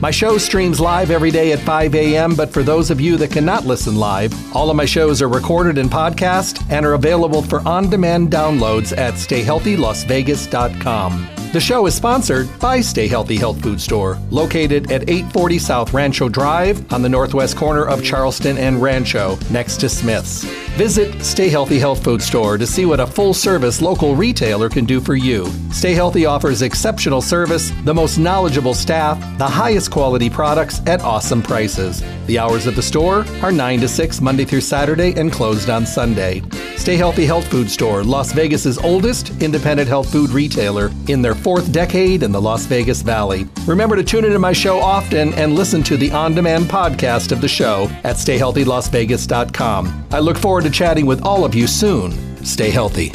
My show streams live every day at 5 a.m., but for those of you that cannot listen live, all of my shows are recorded in podcast and are available for on demand downloads at stayhealthylasvegas.com. The show is sponsored by Stay Healthy Health Food Store, located at 840 South Rancho Drive on the northwest corner of Charleston and Rancho, next to Smith's. Visit Stay Healthy Health Food Store to see what a full service local retailer can do for you. Stay Healthy offers exceptional service, the most knowledgeable staff, the highest quality products at awesome prices. The hours at the store are 9 to 6 Monday through Saturday and closed on Sunday. Stay Healthy Health Food Store, Las Vegas's oldest independent health food retailer in their fourth decade in the Las Vegas Valley. Remember to tune into my show often and listen to the on demand podcast of the show at stayhealthylasvegas.com. I look forward to chatting with all of you soon. Stay healthy.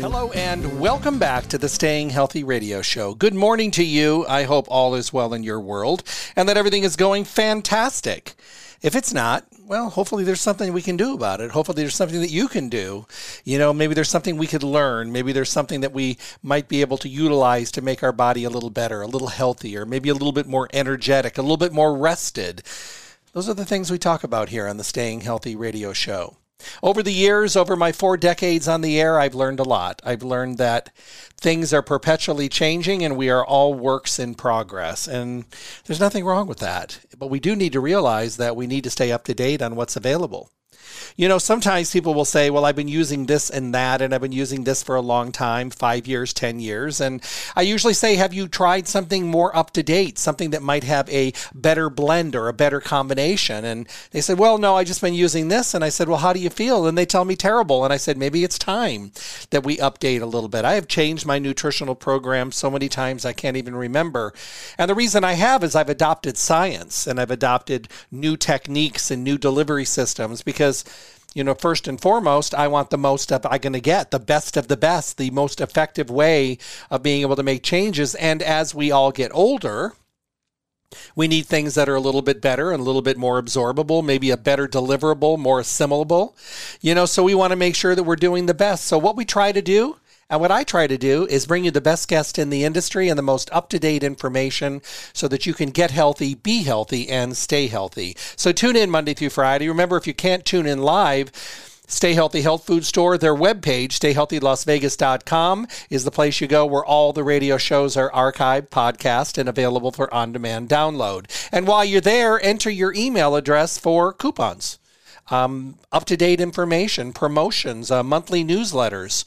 Hello and welcome back to the Staying Healthy Radio Show. Good morning to you. I hope all is well in your world and that everything is going fantastic. If it's not, well, hopefully there's something we can do about it. Hopefully there's something that you can do. You know, maybe there's something we could learn. Maybe there's something that we might be able to utilize to make our body a little better, a little healthier, maybe a little bit more energetic, a little bit more rested. Those are the things we talk about here on the Staying Healthy Radio Show. Over the years, over my four decades on the air, I've learned a lot. I've learned that things are perpetually changing and we are all works in progress. And there's nothing wrong with that. But we do need to realize that we need to stay up to date on what's available. You know, sometimes people will say, well, I've been using this and that, and I've been using this for a long time five years, 10 years. And I usually say, have you tried something more up to date, something that might have a better blend or a better combination? And they said, well, no, i just been using this. And I said, well, how do you feel? And they tell me terrible. And I said, maybe it's time that we update a little bit. I have changed my nutritional program so many times I can't even remember. And the reason I have is I've adopted science and I've adopted new techniques and new delivery systems because you know, first and foremost, I want the most of I'm going to get, the best of the best, the most effective way of being able to make changes. And as we all get older, we need things that are a little bit better and a little bit more absorbable, maybe a better deliverable, more assimilable. You know, so we want to make sure that we're doing the best. So what we try to do and what I try to do is bring you the best guest in the industry and the most up to date information so that you can get healthy, be healthy, and stay healthy. So tune in Monday through Friday. Remember, if you can't tune in live, Stay Healthy Health Food Store, their webpage, stayhealthylasvegas.com, is the place you go where all the radio shows are archived, podcast, and available for on demand download. And while you're there, enter your email address for coupons. Um, up to date information, promotions, uh, monthly newsletters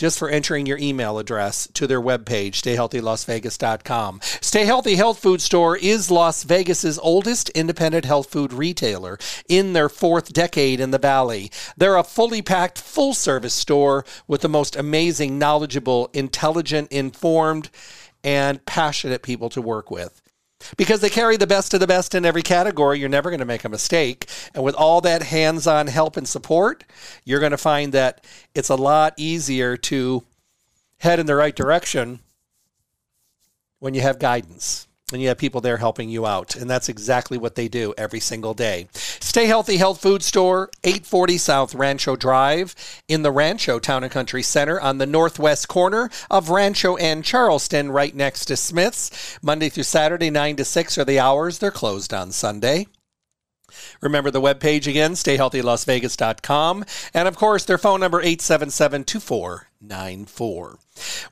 just for entering your email address to their webpage, stayhealthylasvegas.com. Stay Healthy Health Food Store is Las Vegas's oldest independent health food retailer in their fourth decade in the valley. They're a fully packed, full service store with the most amazing, knowledgeable, intelligent, informed, and passionate people to work with because they carry the best of the best in every category. You're never going to make a mistake. And with all that hands on help and support, you're going to find that it's a lot easier to head in the right direction when you have guidance and you have people there helping you out. And that's exactly what they do every single day. Stay Healthy Health Food Store, 840 South Rancho Drive in the Rancho Town and Country Center on the northwest corner of Rancho and Charleston, right next to Smith's. Monday through Saturday, 9 to 6 are the hours. They're closed on Sunday. Remember the webpage again, stayhealthylasvegas.com. And of course, their phone number, 877 2494.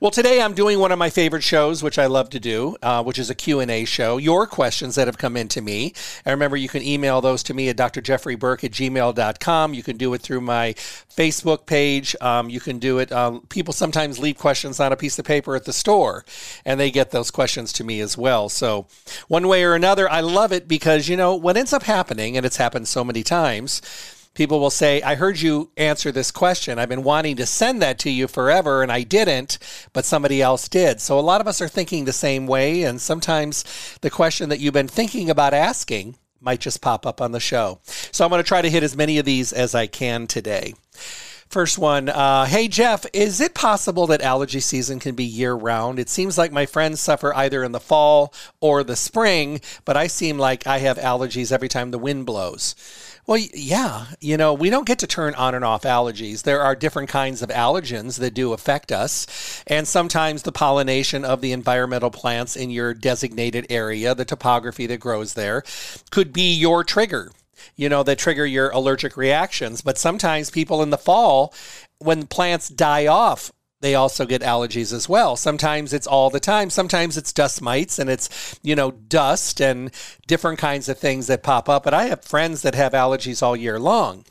Well, today I'm doing one of my favorite shows, which I love to do, uh, which is a Q&A show. Your questions that have come in to me. And remember, you can email those to me at drjeffreyburke at gmail.com. You can do it through my Facebook page. Um, you can do it. Um, people sometimes leave questions on a piece of paper at the store, and they get those questions to me as well. So one way or another, I love it because, you know, what ends up happening, and it's happened so many times, people will say, I heard you answer this question. I've been wanting to send that to you forever and I didn't, but somebody else did. So a lot of us are thinking the same way. And sometimes the question that you've been thinking about asking might just pop up on the show. So I'm going to try to hit as many of these as I can today. First one, uh, hey Jeff, is it possible that allergy season can be year round? It seems like my friends suffer either in the fall or the spring, but I seem like I have allergies every time the wind blows. Well, yeah, you know, we don't get to turn on and off allergies. There are different kinds of allergens that do affect us. And sometimes the pollination of the environmental plants in your designated area, the topography that grows there, could be your trigger you know, that trigger your allergic reactions. But sometimes people in the fall, when plants die off, they also get allergies as well. Sometimes it's all the time. Sometimes it's dust mites and it's, you know, dust and different kinds of things that pop up. But I have friends that have allergies all year long.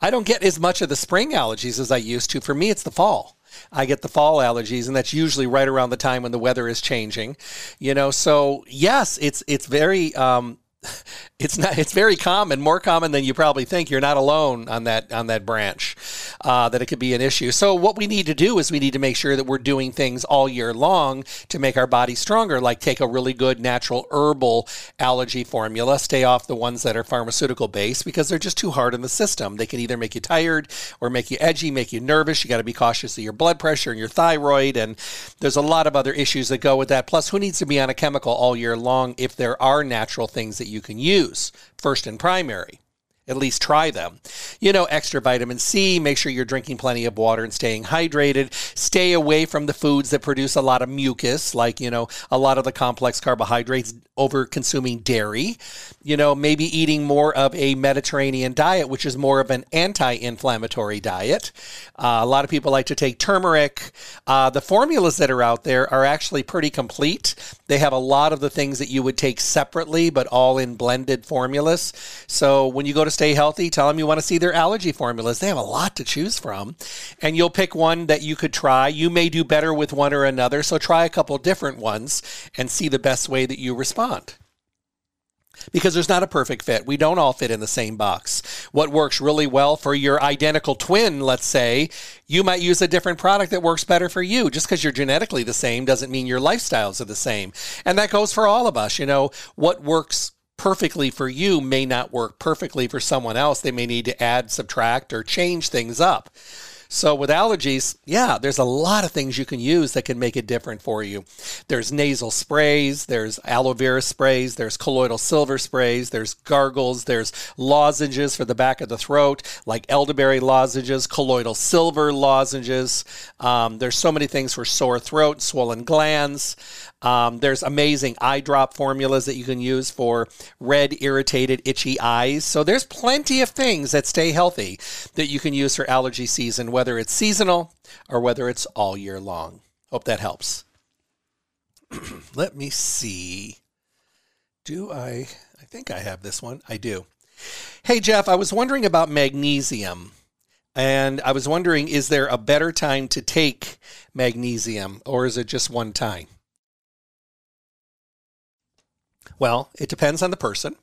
I don't get as much of the spring allergies as I used to. For me, it's the fall. I get the fall allergies, and that's usually right around the time when the weather is changing. You know, so yes, it's it's very um, it's not it's very common more common than you probably think. You're not alone on that on that branch uh, that it could be an issue. So what we need to do is we need to make sure that we're doing things all year long to make our body stronger like take a really good natural herbal allergy formula stay off the ones that are pharmaceutical based because they're just too hard on the system. They can either make you tired or make you edgy make you nervous. You got to be cautious of your blood pressure and your thyroid and there's a lot of other issues that go with that. Plus who needs to be on a chemical all year long if there are natural things that you can use first and primary at least try them. You know, extra vitamin C, make sure you're drinking plenty of water and staying hydrated. Stay away from the foods that produce a lot of mucus, like, you know, a lot of the complex carbohydrates, over consuming dairy. You know, maybe eating more of a Mediterranean diet, which is more of an anti inflammatory diet. Uh, a lot of people like to take turmeric. Uh, the formulas that are out there are actually pretty complete. They have a lot of the things that you would take separately, but all in blended formulas. So when you go to stay healthy, tell them you want to see their allergy formulas. They have a lot to choose from. And you'll pick one that you could try. You may do better with one or another. So try a couple different ones and see the best way that you respond because there's not a perfect fit. We don't all fit in the same box. What works really well for your identical twin, let's say, you might use a different product that works better for you. Just because you're genetically the same doesn't mean your lifestyles are the same. And that goes for all of us. You know, what works perfectly for you may not work perfectly for someone else. They may need to add, subtract, or change things up. So with allergies, yeah, there's a lot of things you can use that can make it different for you. There's nasal sprays, there's aloe vera sprays, there's colloidal silver sprays, there's gargles, there's lozenges for the back of the throat, like elderberry lozenges, colloidal silver lozenges. Um, there's so many things for sore throat, swollen glands. Um, there's amazing eye drop formulas that you can use for red, irritated, itchy eyes. So there's plenty of things that stay healthy that you can use for allergy season, whether it's seasonal or whether it's all year long. Hope that helps. Let me see. Do I? I think I have this one. I do. Hey, Jeff, I was wondering about magnesium. And I was wondering, is there a better time to take magnesium or is it just one time? Well, it depends on the person.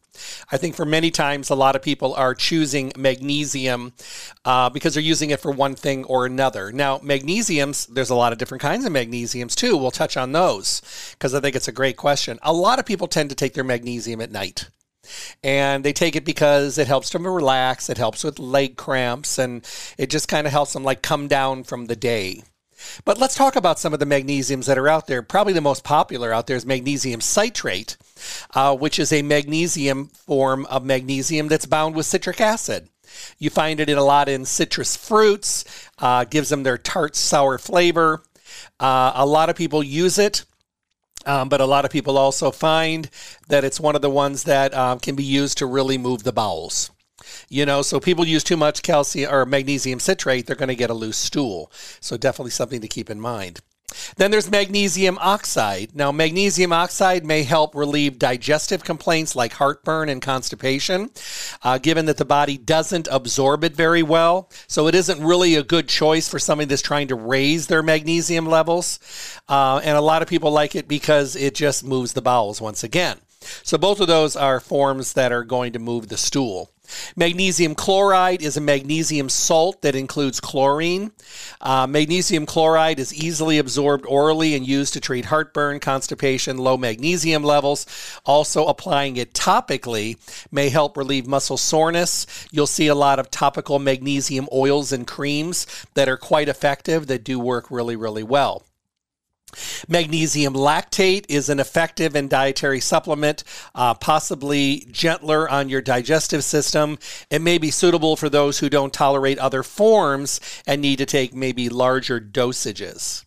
I think for many times, a lot of people are choosing magnesium uh, because they're using it for one thing or another. Now, magnesiums, there's a lot of different kinds of magnesiums too. We'll touch on those because I think it's a great question. A lot of people tend to take their magnesium at night. And they take it because it helps them relax, it helps with leg cramps, and it just kind of helps them like come down from the day. But let's talk about some of the magnesiums that are out there. Probably the most popular out there is magnesium citrate, uh, which is a magnesium form of magnesium that's bound with citric acid. You find it in a lot in citrus fruits, uh, gives them their tart, sour flavor. Uh, a lot of people use it. Um, but a lot of people also find that it's one of the ones that um, can be used to really move the bowels. You know, so people use too much calcium or magnesium citrate, they're going to get a loose stool. So definitely something to keep in mind. Then there's magnesium oxide. Now, magnesium oxide may help relieve digestive complaints like heartburn and constipation, uh, given that the body doesn't absorb it very well. So, it isn't really a good choice for somebody that's trying to raise their magnesium levels. Uh, and a lot of people like it because it just moves the bowels once again. So both of those are forms that are going to move the stool. Magnesium chloride is a magnesium salt that includes chlorine. Uh, magnesium chloride is easily absorbed orally and used to treat heartburn, constipation, low magnesium levels. Also, applying it topically may help relieve muscle soreness. You'll see a lot of topical magnesium oils and creams that are quite effective that do work really, really well. Magnesium lactate is an effective and dietary supplement, uh, possibly gentler on your digestive system. It may be suitable for those who don't tolerate other forms and need to take maybe larger dosages.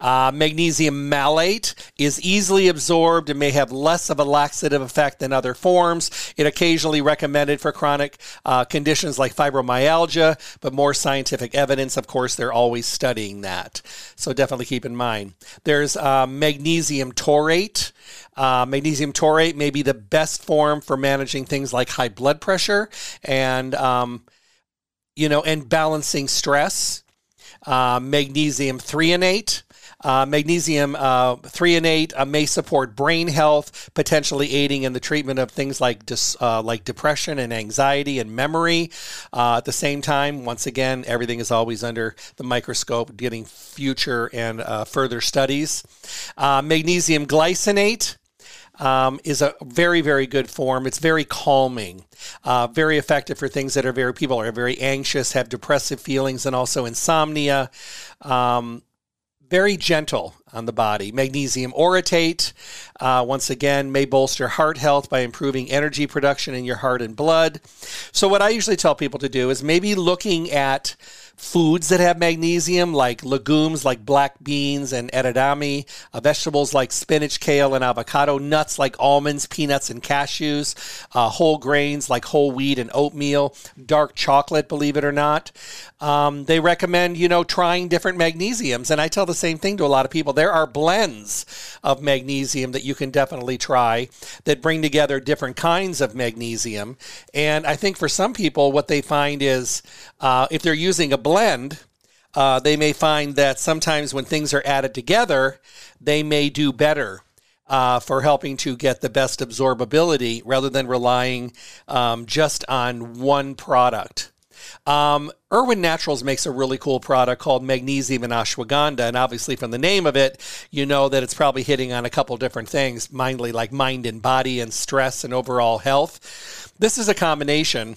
Uh, magnesium malate is easily absorbed and may have less of a laxative effect than other forms. It occasionally recommended for chronic uh, conditions like fibromyalgia, but more scientific evidence, of course, they're always studying that. So definitely keep in mind. There's uh, magnesium taurate. Uh, magnesium taurate may be the best form for managing things like high blood pressure and, um, you know, and balancing stress. Uh, magnesium threonate uh, magnesium uh, threonate uh, may support brain health, potentially aiding in the treatment of things like dis, uh, like depression and anxiety and memory. Uh, at the same time, once again, everything is always under the microscope, getting future and uh, further studies. magnesium glycinate. Um, is a very, very good form. It's very calming, uh, very effective for things that are very, people are very anxious, have depressive feelings, and also insomnia. Um, very gentle on the body. Magnesium orotate, uh, once again, may bolster heart health by improving energy production in your heart and blood. So, what I usually tell people to do is maybe looking at foods that have magnesium, like legumes like black beans and edamame, uh, vegetables like spinach, kale, and avocado, nuts like almonds, peanuts, and cashews, uh, whole grains like whole wheat and oatmeal, dark chocolate, believe it or not. Um, they recommend, you know, trying different magnesiums. And I tell the same thing to a lot of people. There are blends of magnesium that you can definitely try that bring together different kinds of magnesium. And I think for some people, what they find is uh, if they're using a blend, uh, they may find that sometimes when things are added together, they may do better. Uh, for helping to get the best absorbability rather than relying um, just on one product. Um, Irwin Naturals makes a really cool product called Magnesium and Ashwagandha. And obviously, from the name of it, you know that it's probably hitting on a couple different things, mainly like mind and body and stress and overall health. This is a combination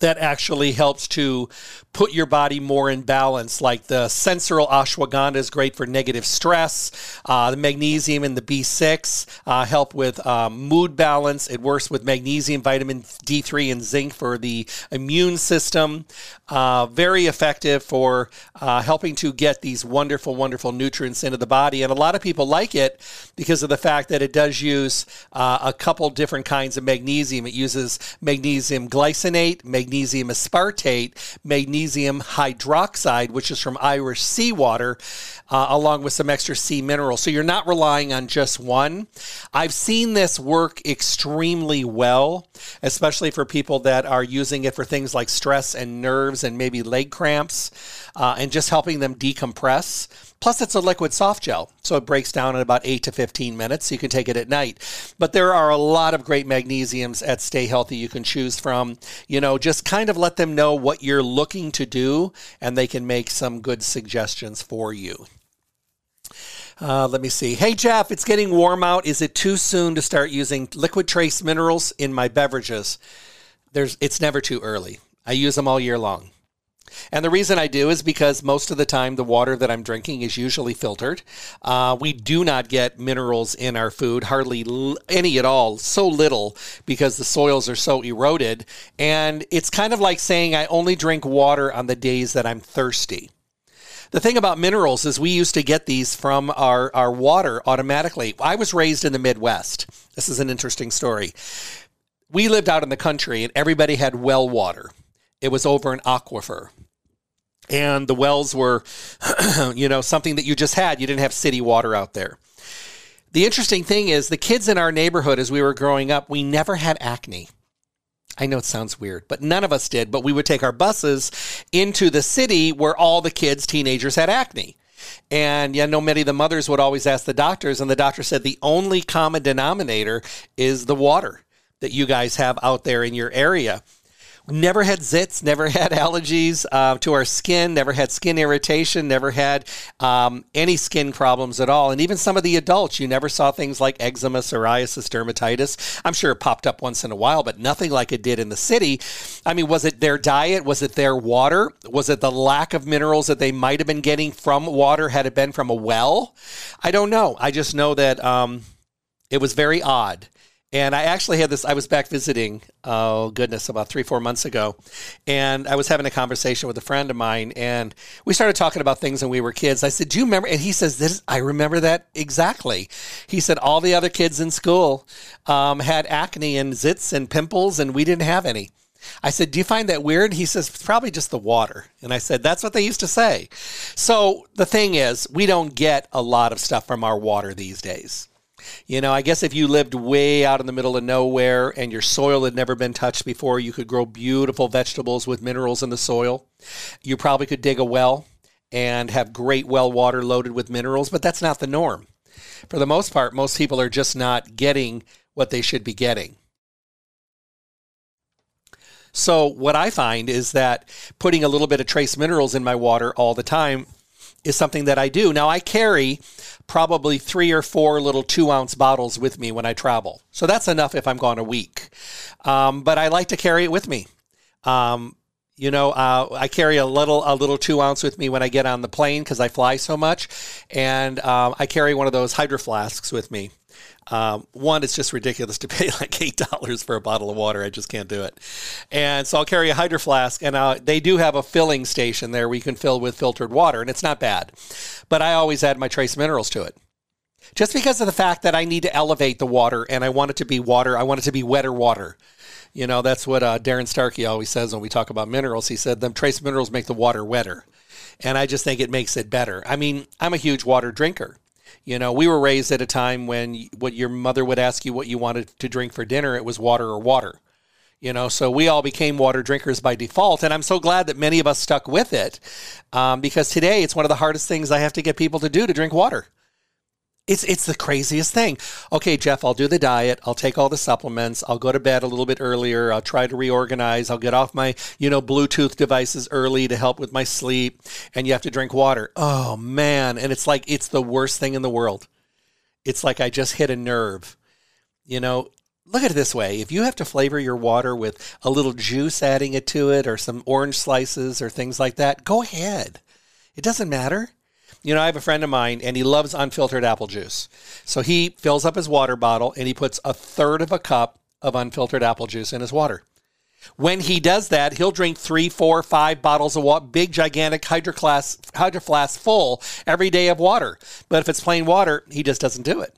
that actually helps to put your body more in balance. Like the Sensoril ashwagandha is great for negative stress. Uh, the magnesium and the B6 uh, help with um, mood balance. It works with magnesium, vitamin D3, and zinc for the immune system. Uh, very effective for uh, helping to get these wonderful, wonderful nutrients into the body. And a lot of people like it because of the fact that it does use uh, a couple different kinds of magnesium. It uses magnesium glycinate, magnesium aspartate, magnesium hydroxide, which is from Irish seawater, uh, along with some extra sea minerals. So you're not relying on just one. I've seen this work extremely well, especially for people that are using it for things like stress and nerves and maybe leg cramps uh, and just helping them decompress. Plus, it's a liquid soft gel, so it breaks down in about 8 to 15 minutes. So you can take it at night. But there are a lot of great magnesiums at Stay Healthy you can choose from. You know, just kind of let them know what you're looking to do, and they can make some good suggestions for you. Uh, let me see. Hey, Jeff, it's getting warm out. Is it too soon to start using liquid trace minerals in my beverages? There's, it's never too early. I use them all year long. And the reason I do is because most of the time the water that I'm drinking is usually filtered. Uh, we do not get minerals in our food, hardly l- any at all, so little because the soils are so eroded. And it's kind of like saying I only drink water on the days that I'm thirsty. The thing about minerals is we used to get these from our, our water automatically. I was raised in the Midwest. This is an interesting story. We lived out in the country and everybody had well water. It was over an aquifer and the wells were, you know, something that you just had. You didn't have city water out there. The interesting thing is, the kids in our neighborhood as we were growing up, we never had acne. I know it sounds weird, but none of us did. But we would take our buses into the city where all the kids, teenagers, had acne. And yeah, know many of the mothers would always ask the doctors, and the doctor said the only common denominator is the water that you guys have out there in your area never had zits, never had allergies uh, to our skin, never had skin irritation, never had um, any skin problems at all. And even some of the adults, you never saw things like eczema, psoriasis, dermatitis. I'm sure it popped up once in a while, but nothing like it did in the city. I mean, was it their diet? Was it their water? Was it the lack of minerals that they might have been getting from water had it been from a well? I don't know. I just know that um, it was very odd. And I actually had this, I was back visiting, oh goodness, about three, four months ago. And I was having a conversation with a friend of mine. And we started talking about things when we were kids. I said, Do you remember? And he says, this, I remember that exactly. He said, All the other kids in school um, had acne and zits and pimples, and we didn't have any. I said, Do you find that weird? He says, It's probably just the water. And I said, That's what they used to say. So the thing is, we don't get a lot of stuff from our water these days. You know, I guess if you lived way out in the middle of nowhere and your soil had never been touched before, you could grow beautiful vegetables with minerals in the soil. You probably could dig a well and have great well water loaded with minerals, but that's not the norm. For the most part, most people are just not getting what they should be getting. So, what I find is that putting a little bit of trace minerals in my water all the time is something that I do. Now, I carry probably three or four little two ounce bottles with me when I travel. So that's enough if I'm gone a week. Um, but I like to carry it with me. Um, you know, uh, I carry a little a little two ounce with me when I get on the plane because I fly so much, and um, I carry one of those hydro flasks with me. Um, one, it's just ridiculous to pay like eight dollars for a bottle of water. I just can't do it. And so I'll carry a hydro flask, and uh, they do have a filling station there where you can fill with filtered water, and it's not bad. But I always add my trace minerals to it, just because of the fact that I need to elevate the water, and I want it to be water. I want it to be wetter water. You know, that's what uh, Darren Starkey always says when we talk about minerals. He said, "Them trace minerals make the water wetter," and I just think it makes it better. I mean, I'm a huge water drinker. You know, we were raised at a time when what your mother would ask you what you wanted to drink for dinner, it was water or water. You know, so we all became water drinkers by default. And I'm so glad that many of us stuck with it um, because today it's one of the hardest things I have to get people to do to drink water. It's it's the craziest thing. Okay, Jeff, I'll do the diet. I'll take all the supplements. I'll go to bed a little bit earlier. I'll try to reorganize. I'll get off my, you know, Bluetooth devices early to help with my sleep. And you have to drink water. Oh man, and it's like it's the worst thing in the world. It's like I just hit a nerve. You know, look at it this way. If you have to flavor your water with a little juice adding it to it or some orange slices or things like that, go ahead. It doesn't matter. You know, I have a friend of mine and he loves unfiltered apple juice. So he fills up his water bottle and he puts a third of a cup of unfiltered apple juice in his water. When he does that, he'll drink three, four, five bottles of water, big, gigantic hydro flask full every day of water. But if it's plain water, he just doesn't do it.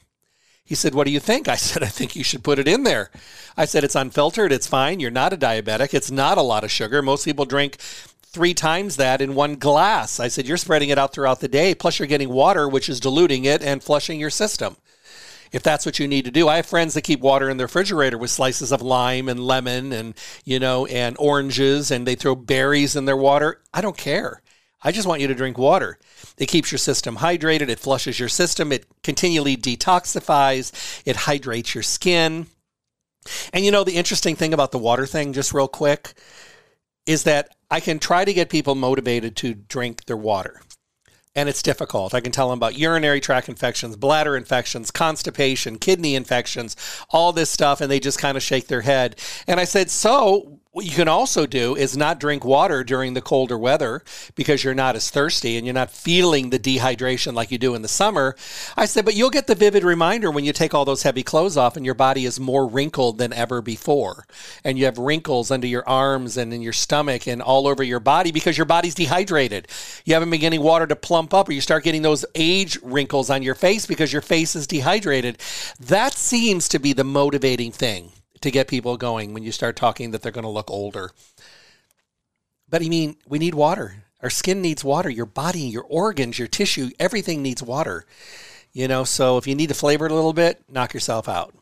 He said, What do you think? I said, I think you should put it in there. I said, It's unfiltered. It's fine. You're not a diabetic. It's not a lot of sugar. Most people drink three times that in one glass. I said, You're spreading it out throughout the day, plus you're getting water, which is diluting it and flushing your system. If that's what you need to do. I have friends that keep water in their refrigerator with slices of lime and lemon and, you know, and oranges, and they throw berries in their water. I don't care. I just want you to drink water. It keeps your system hydrated, it flushes your system, it continually detoxifies, it hydrates your skin. And you know, the interesting thing about the water thing, just real quick, is that I can try to get people motivated to drink their water. And it's difficult. I can tell them about urinary tract infections, bladder infections, constipation, kidney infections, all this stuff, and they just kind of shake their head. And I said, So, what you can also do is not drink water during the colder weather because you're not as thirsty and you're not feeling the dehydration like you do in the summer. I said, but you'll get the vivid reminder when you take all those heavy clothes off and your body is more wrinkled than ever before. And you have wrinkles under your arms and in your stomach and all over your body because your body's dehydrated. You haven't been getting water to plump up or you start getting those age wrinkles on your face because your face is dehydrated. That seems to be the motivating thing to get people going when you start talking that they're going to look older. But I mean, we need water. Our skin needs water. Your body, your organs, your tissue, everything needs water. You know, so if you need to flavor it a little bit, knock yourself out.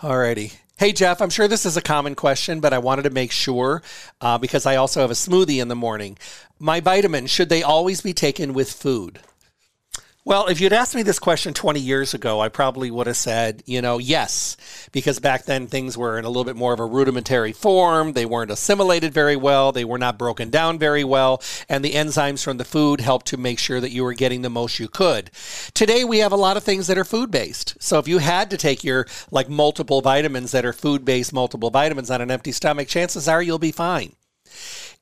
Alrighty. Hey, Jeff, I'm sure this is a common question, but I wanted to make sure uh, because I also have a smoothie in the morning. My vitamins, should they always be taken with food? Well, if you'd asked me this question 20 years ago, I probably would have said, you know, yes, because back then things were in a little bit more of a rudimentary form. They weren't assimilated very well. They were not broken down very well. And the enzymes from the food helped to make sure that you were getting the most you could. Today, we have a lot of things that are food based. So if you had to take your like multiple vitamins that are food based multiple vitamins on an empty stomach, chances are you'll be fine.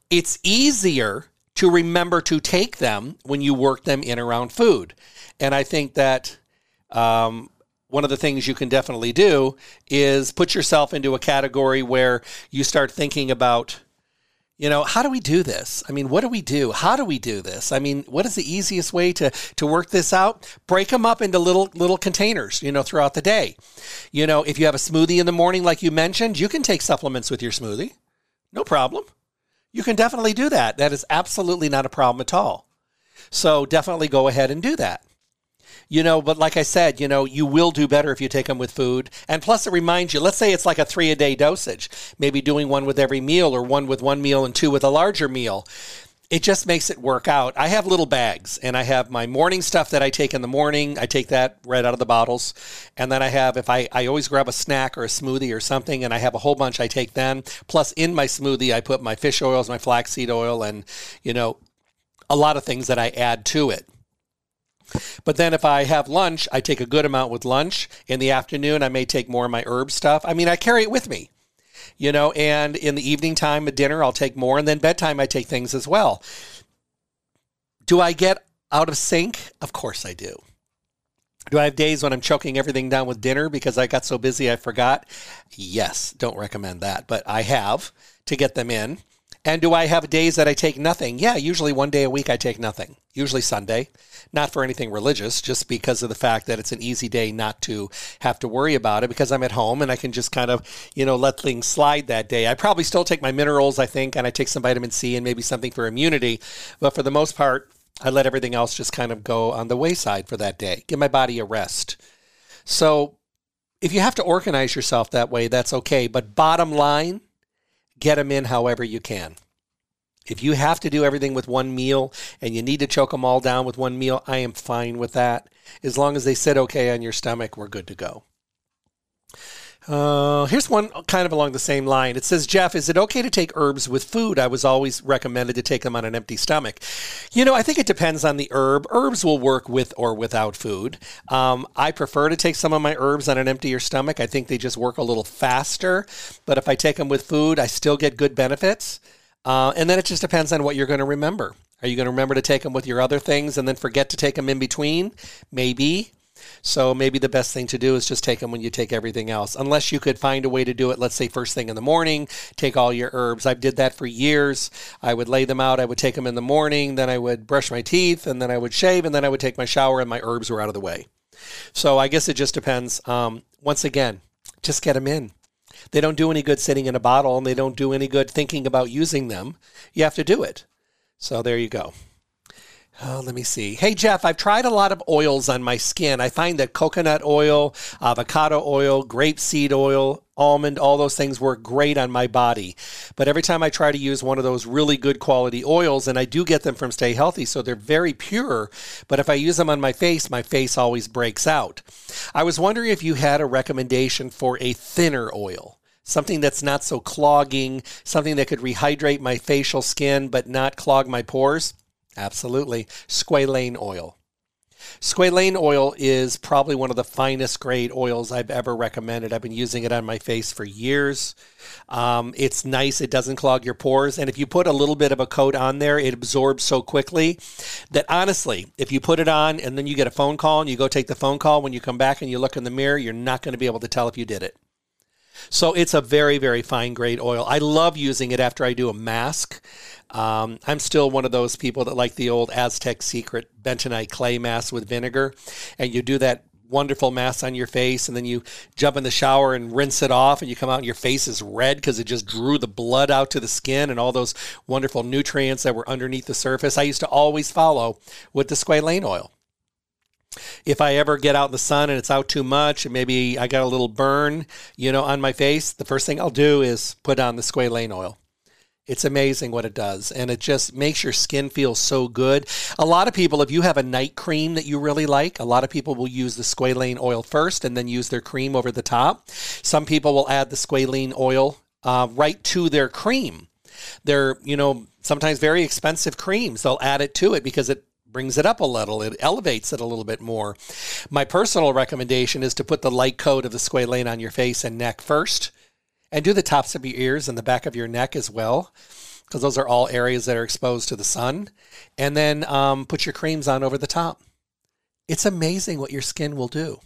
It's easier to remember to take them when you work them in around food. And I think that um, one of the things you can definitely do is put yourself into a category where you start thinking about, you know, how do we do this? I mean, what do we do? How do we do this? I mean, what is the easiest way to to work this out? Break them up into little little containers, you know, throughout the day. You know, if you have a smoothie in the morning like you mentioned, you can take supplements with your smoothie. No problem you can definitely do that. That is absolutely not a problem at all. So definitely go ahead and do that. You know, but like I said, you know, you will do better if you take them with food. And plus, it reminds you, let's say it's like a three a day dosage, maybe doing one with every meal or one with one meal and two with a larger meal it just makes it work out. I have little bags and I have my morning stuff that I take in the morning. I take that right out of the bottles. And then I have, if I, I always grab a snack or a smoothie or something and I have a whole bunch I take then. Plus in my smoothie, I put my fish oils, my flaxseed oil, and, you know, a lot of things that I add to it. But then if I have lunch, I take a good amount with lunch. In the afternoon, I may take more of my herb stuff. I mean, I carry it with me you know, and in the evening time at dinner, I'll take more. And then bedtime, I take things as well. Do I get out of sync? Of course I do. Do I have days when I'm choking everything down with dinner because I got so busy I forgot? Yes, don't recommend that, but I have to get them in. And do I have days that I take nothing? Yeah, usually one day a week I take nothing, usually Sunday. Not for anything religious, just because of the fact that it's an easy day not to have to worry about it because I'm at home and I can just kind of, you know, let things slide that day. I probably still take my minerals, I think, and I take some vitamin C and maybe something for immunity. But for the most part, I let everything else just kind of go on the wayside for that day. Give my body a rest. So if you have to organize yourself that way, that's okay. But bottom line, get them in however you can. If you have to do everything with one meal and you need to choke them all down with one meal, I am fine with that. As long as they sit okay on your stomach, we're good to go. Uh, here's one kind of along the same line. It says, Jeff, is it okay to take herbs with food? I was always recommended to take them on an empty stomach. You know, I think it depends on the herb. Herbs will work with or without food. Um, I prefer to take some of my herbs on an emptier stomach. I think they just work a little faster. But if I take them with food, I still get good benefits. Uh, and then it just depends on what you're going to remember. Are you going to remember to take them with your other things and then forget to take them in between? Maybe. So maybe the best thing to do is just take them when you take everything else. Unless you could find a way to do it, let's say first thing in the morning, take all your herbs. I've did that for years. I would lay them out, I would take them in the morning, then I would brush my teeth, and then I would shave, and then I would take my shower, and my herbs were out of the way. So I guess it just depends. Um, once again, just get them in. They don't do any good sitting in a bottle, and they don't do any good thinking about using them. You have to do it. So there you go. Oh, let me see. Hey, Jeff, I've tried a lot of oils on my skin. I find that coconut oil, avocado oil, grapeseed oil, almond, all those things work great on my body. But every time I try to use one of those really good quality oils, and I do get them from Stay Healthy, so they're very pure, but if I use them on my face, my face always breaks out. I was wondering if you had a recommendation for a thinner oil something that's not so clogging, something that could rehydrate my facial skin but not clog my pores. Absolutely. Squalane oil. Squalane oil is probably one of the finest grade oils I've ever recommended. I've been using it on my face for years. Um, it's nice, it doesn't clog your pores. And if you put a little bit of a coat on there, it absorbs so quickly that honestly, if you put it on and then you get a phone call and you go take the phone call, when you come back and you look in the mirror, you're not going to be able to tell if you did it. So it's a very, very fine grade oil. I love using it after I do a mask. Um, I'm still one of those people that like the old Aztec Secret bentonite clay mask with vinegar. And you do that wonderful mask on your face and then you jump in the shower and rinse it off and you come out and your face is red because it just drew the blood out to the skin and all those wonderful nutrients that were underneath the surface. I used to always follow with the squalane oil if I ever get out in the sun and it's out too much, and maybe I got a little burn, you know, on my face, the first thing I'll do is put on the squalane oil. It's amazing what it does. And it just makes your skin feel so good. A lot of people, if you have a night cream that you really like, a lot of people will use the squalane oil first and then use their cream over the top. Some people will add the squalane oil uh, right to their cream. They're, you know, sometimes very expensive creams. They'll add it to it because it brings it up a little. It elevates it a little bit more. My personal recommendation is to put the light coat of the squalane on your face and neck first and do the tops of your ears and the back of your neck as well, because those are all areas that are exposed to the sun. And then um, put your creams on over the top. It's amazing what your skin will do.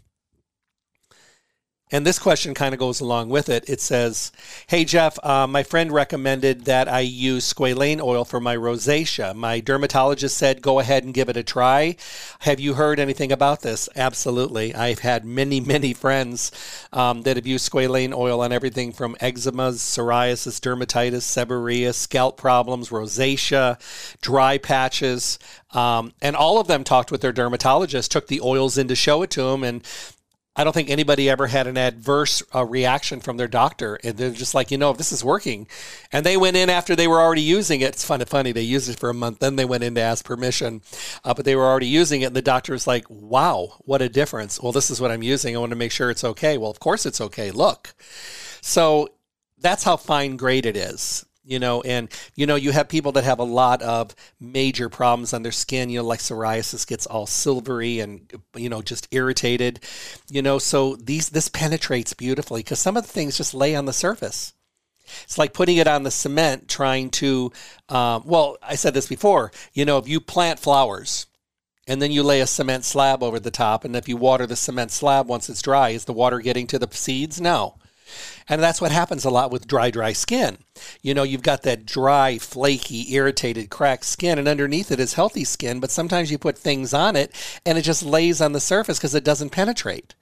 And this question kind of goes along with it. It says, Hey, Jeff, uh, my friend recommended that I use squalane oil for my rosacea. My dermatologist said, go ahead and give it a try. Have you heard anything about this? Absolutely. I've had many, many friends um, that have used squalane oil on everything from eczemas, psoriasis, dermatitis, seborrhea, scalp problems, rosacea, dry patches. Um, and all of them talked with their dermatologist, took the oils in to show it to them, and I don't think anybody ever had an adverse uh, reaction from their doctor. And they're just like, you know, this is working. And they went in after they were already using it. It's kind of funny. They used it for a month. Then they went in to ask permission, uh, but they were already using it. And the doctor was like, wow, what a difference. Well, this is what I'm using. I want to make sure it's okay. Well, of course it's okay. Look. So that's how fine grade it is you know and you know you have people that have a lot of major problems on their skin you know like psoriasis gets all silvery and you know just irritated you know so these this penetrates beautifully because some of the things just lay on the surface. It's like putting it on the cement trying to um, well i said this before you know if you plant flowers and then you lay a cement slab over the top and if you water the cement slab once it's dry is the water getting to the seeds? No and that's what happens a lot with dry, dry skin. You know, you've got that dry, flaky, irritated, cracked skin, and underneath it is healthy skin, but sometimes you put things on it and it just lays on the surface because it doesn't penetrate.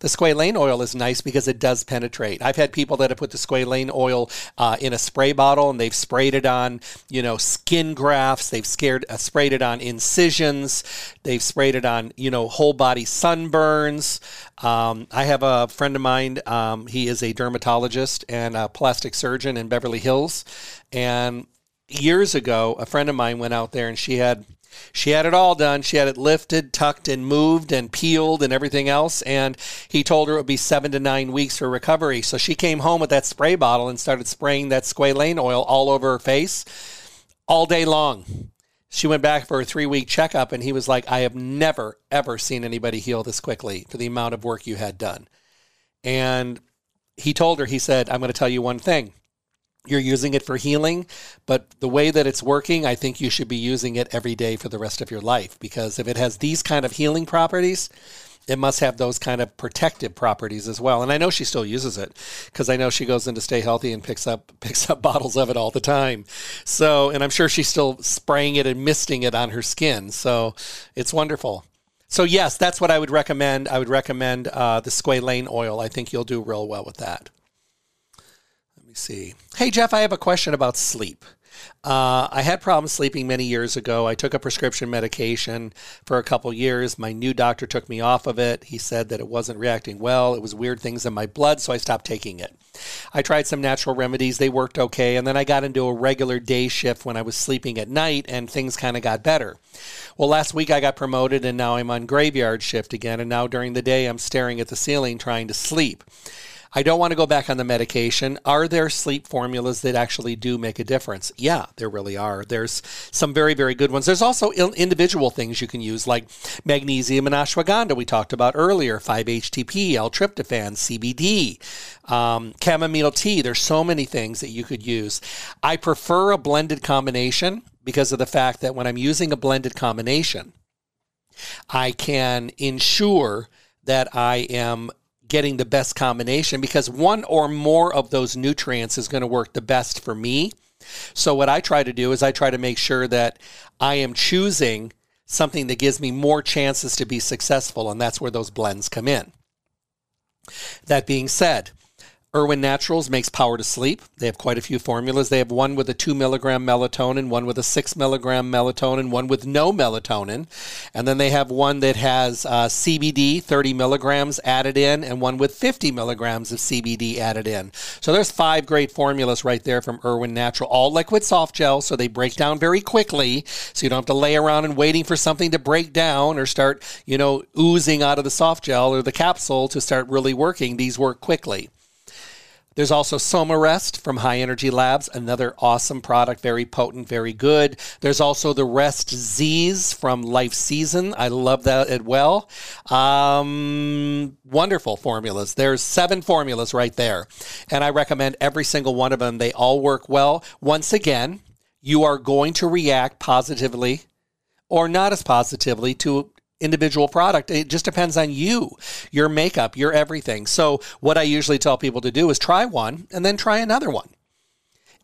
The squalane oil is nice because it does penetrate. I've had people that have put the squalane oil uh, in a spray bottle and they've sprayed it on, you know, skin grafts. They've scared, uh, sprayed it on incisions. They've sprayed it on, you know, whole body sunburns. Um, I have a friend of mine. Um, he is a dermatologist and a plastic surgeon in Beverly Hills. And years ago, a friend of mine went out there and she had she had it all done. She had it lifted, tucked, and moved, and peeled, and everything else. And he told her it would be seven to nine weeks for recovery. So she came home with that spray bottle and started spraying that squalane oil all over her face all day long. She went back for a three week checkup, and he was like, I have never, ever seen anybody heal this quickly for the amount of work you had done. And he told her, he said, I'm going to tell you one thing you're using it for healing, but the way that it's working, I think you should be using it every day for the rest of your life because if it has these kind of healing properties, it must have those kind of protective properties as well. And I know she still uses it because I know she goes in to stay healthy and picks up picks up bottles of it all the time. So, and I'm sure she's still spraying it and misting it on her skin. So, it's wonderful. So yes, that's what I would recommend. I would recommend uh, the squalane oil. I think you'll do real well with that me see. Hey, Jeff, I have a question about sleep. Uh, I had problems sleeping many years ago. I took a prescription medication for a couple years. My new doctor took me off of it. He said that it wasn't reacting well. It was weird things in my blood, so I stopped taking it. I tried some natural remedies. They worked okay. And then I got into a regular day shift when I was sleeping at night, and things kind of got better. Well, last week I got promoted, and now I'm on graveyard shift again. And now during the day, I'm staring at the ceiling trying to sleep. I don't want to go back on the medication. Are there sleep formulas that actually do make a difference? Yeah, there really are. There's some very, very good ones. There's also individual things you can use, like magnesium and ashwagandha, we talked about earlier, 5-HTP, L-tryptophan, CBD, um, chamomile tea. There's so many things that you could use. I prefer a blended combination because of the fact that when I'm using a blended combination, I can ensure that I am getting the best combination because one or more of those nutrients is going to work the best for me. So, what I try to do is I try to make sure that I am choosing something that gives me more chances to be successful, and that's where those blends come in. That being said, Irwin Naturals makes Power to Sleep. They have quite a few formulas. They have one with a 2 milligram melatonin, one with a 6 milligram melatonin, and one with no melatonin. And then they have one that has uh, CBD, 30 milligrams added in, and one with 50 milligrams of CBD added in. So there's five great formulas right there from Irwin Natural, all liquid soft gel, so they break down very quickly. So you don't have to lay around and waiting for something to break down or start, you know, oozing out of the soft gel or the capsule to start really working. These work quickly. There's also Somarest from High Energy Labs, another awesome product, very potent, very good. There's also the Rest Z's from Life Season. I love that as well. Um, wonderful formulas. There's seven formulas right there, and I recommend every single one of them. They all work well. Once again, you are going to react positively or not as positively to individual product. It just depends on you, your makeup, your everything. So, what I usually tell people to do is try one and then try another one.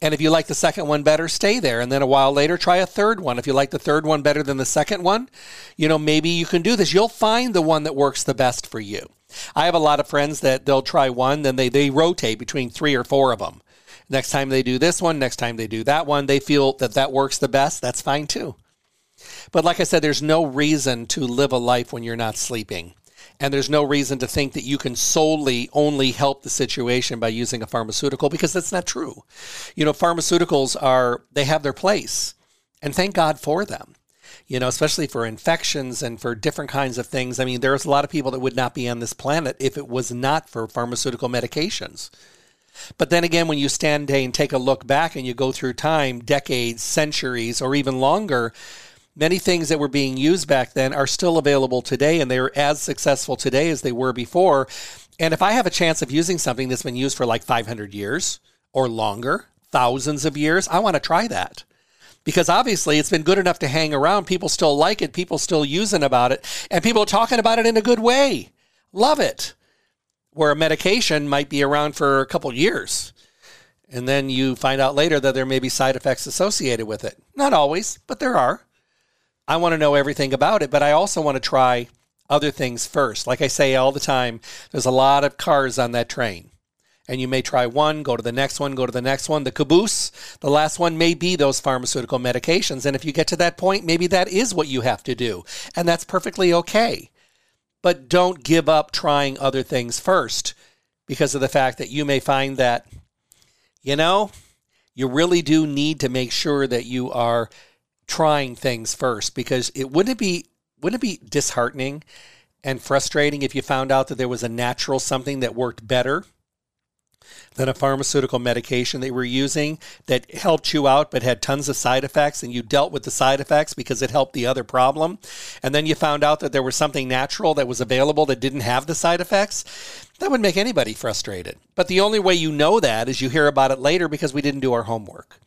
And if you like the second one better, stay there. And then a while later, try a third one. If you like the third one better than the second one, you know, maybe you can do this. You'll find the one that works the best for you. I have a lot of friends that they'll try one, then they, they rotate between three or four of them. Next time they do this one, next time they do that one, they feel that that works the best. That's fine too. But like I said, there's no reason to live a life when you're not sleeping. And there's no reason to think that you can solely only help the situation by using a pharmaceutical because that's not true. You know, pharmaceuticals are, they have their place. And thank God for them you know, especially for infections and for different kinds of things. I mean, there's a lot of people that would not be on this planet if it was not for pharmaceutical medications. But then again, when you stand day and take a look back and you go through time, decades, centuries, or even longer, many things that were being used back then are still available today and they're as successful today as they were before. And if I have a chance of using something that's been used for like 500 years or longer, thousands of years, I want to try that. Because obviously it's been good enough to hang around. People still like it. People still using about it. And people are talking about it in a good way. Love it. Where a medication might be around for a couple years. And then you find out later that there may be side effects associated with it. Not always, but there are. I want to know everything about it, but I also want to try other things first. Like I say all the time, there's a lot of cars on that train. And you may try one, go to the next one, go to the next one. The caboose, the last one may be those pharmaceutical medications. And if you get to that point, maybe that is what you have to do. And that's perfectly okay. But don't give up trying other things first because of the fact that you may find that, you know, you really do need to make sure that you are trying things first because it wouldn't it be wouldn't it be disheartening and frustrating if you found out that there was a natural something that worked better than a pharmaceutical medication they were using that helped you out but had tons of side effects and you dealt with the side effects because it helped the other problem? And then you found out that there was something natural that was available that didn't have the side effects? That would make anybody frustrated. But the only way you know that is you hear about it later because we didn't do our homework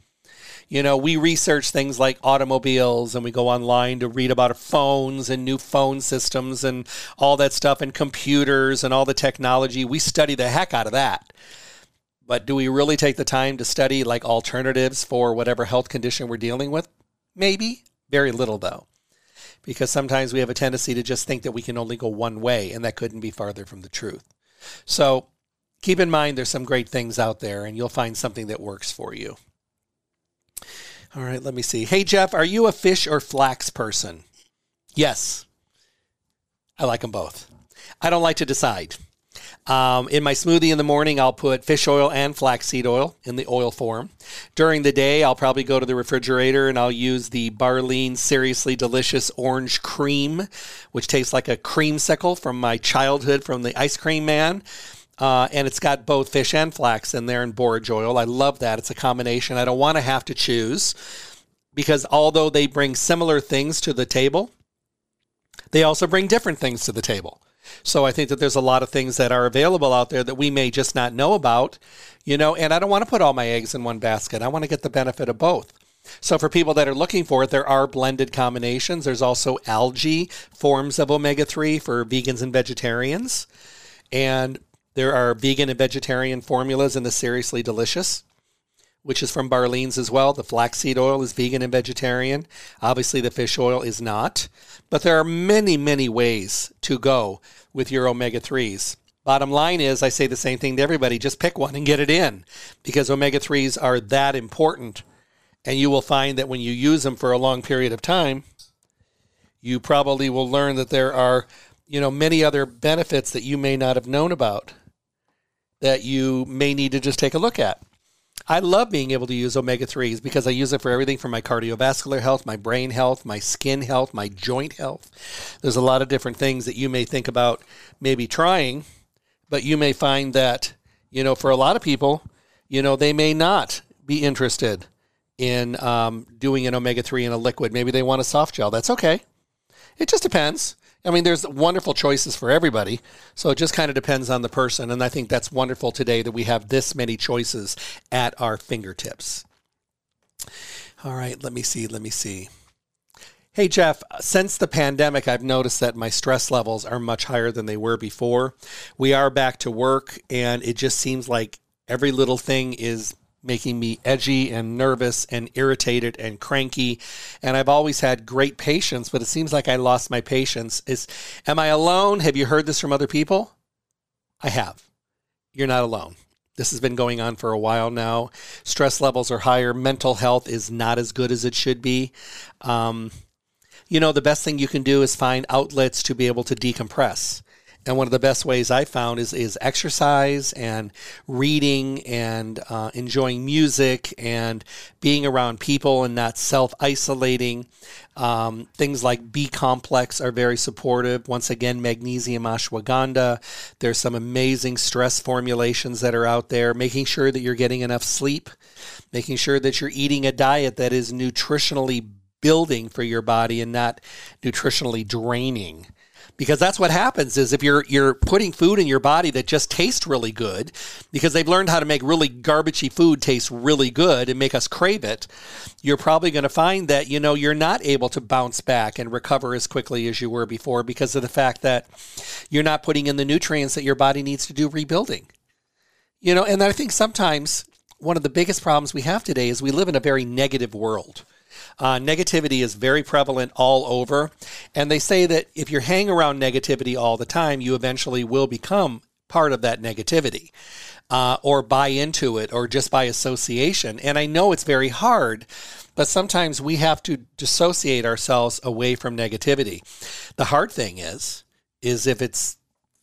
you know, we research things like automobiles and we go online to read about phones and new phone systems and all that stuff and computers and all the technology. We study the heck out of that. But do we really take the time to study like alternatives for whatever health condition we're dealing with? Maybe. Very little, though. Because sometimes we have a tendency to just think that we can only go one way, and that couldn't be farther from the truth. So keep in mind there's some great things out there, and you'll find something that works for you. All right, let me see. Hey, Jeff, are you a fish or flax person? Yes. I like them both. I don't like to decide. Um, in my smoothie in the morning, I'll put fish oil and flaxseed oil in the oil form. During the day, I'll probably go to the refrigerator and I'll use the Barlean Seriously Delicious Orange Cream, which tastes like a creamsicle from my childhood from the ice cream man. Uh, and it's got both fish and flax in there and borage oil. I love that. It's a combination. I don't want to have to choose because although they bring similar things to the table, they also bring different things to the table. So I think that there's a lot of things that are available out there that we may just not know about, you know, and I don't want to put all my eggs in one basket. I want to get the benefit of both. So for people that are looking for it, there are blended combinations. There's also algae forms of omega 3 for vegans and vegetarians. And there are vegan and vegetarian formulas in the Seriously Delicious, which is from Barlean's as well. The flaxseed oil is vegan and vegetarian. Obviously, the fish oil is not. But there are many, many ways to go with your omega 3s. Bottom line is, I say the same thing to everybody just pick one and get it in because omega 3s are that important. And you will find that when you use them for a long period of time, you probably will learn that there are, you know, many other benefits that you may not have known about that you may need to just take a look at. I love being able to use omega 3s because I use it for everything from my cardiovascular health, my brain health, my skin health, my joint health. There's a lot of different things that you may think about maybe trying, but you may find that, you know, for a lot of people, you know, they may not be interested in um, doing an omega 3 in a liquid. Maybe they want a soft gel. That's okay. It just depends. I mean, there's wonderful choices for everybody. So it just kind of depends on the person. And I think that's wonderful today that we have this many choices at our fingertips. All right, let me see. Let me see. Hey, Jeff, since the pandemic, I've noticed that my stress levels are much higher than they were before. We are back to work, and it just seems like every little thing is making me edgy and nervous and irritated and cranky. And I've always had great patience, but it seems like I lost my patience. Is am I alone? Have you heard this from other people? I have. You're not alone. This has been going on for a while now. Stress levels are higher. Mental health is not as good as it should be. Um, you know, the best thing you can do is find outlets to be able to decompress. And one of the best ways I found is is exercise and reading and uh, enjoying music and being around people and not self isolating. Um, things like B complex are very supportive. Once again, magnesium ashwagandha. There's some amazing stress formulations that are out there. Making sure that you're getting enough sleep, making sure that you're eating a diet that is nutritionally building for your body and not nutritionally draining because that's what happens is if you're you're putting food in your body that just tastes really good because they've learned how to make really garbagey food taste really good and make us crave it you're probably going to find that you know you're not able to bounce back and recover as quickly as you were before because of the fact that you're not putting in the nutrients that your body needs to do rebuilding. You know and i think sometimes one of the biggest problems we have today is we live in a very negative world uh, negativity is very prevalent all over. And they say that if you hang around negativity all the time, you eventually will become part of that negativity. Uh, or buy into it, or just by association. And I know it's very hard, but sometimes we have to dissociate ourselves away from negativity. The hard thing is, is if it's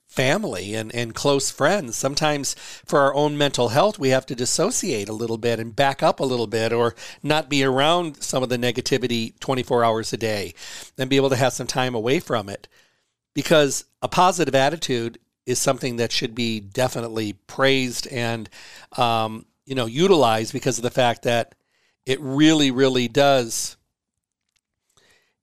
family and, and close friends. Sometimes for our own mental health, we have to dissociate a little bit and back up a little bit or not be around some of the negativity 24 hours a day and be able to have some time away from it. Because a positive attitude is something that should be definitely praised and, um, you know, utilized because of the fact that it really, really does.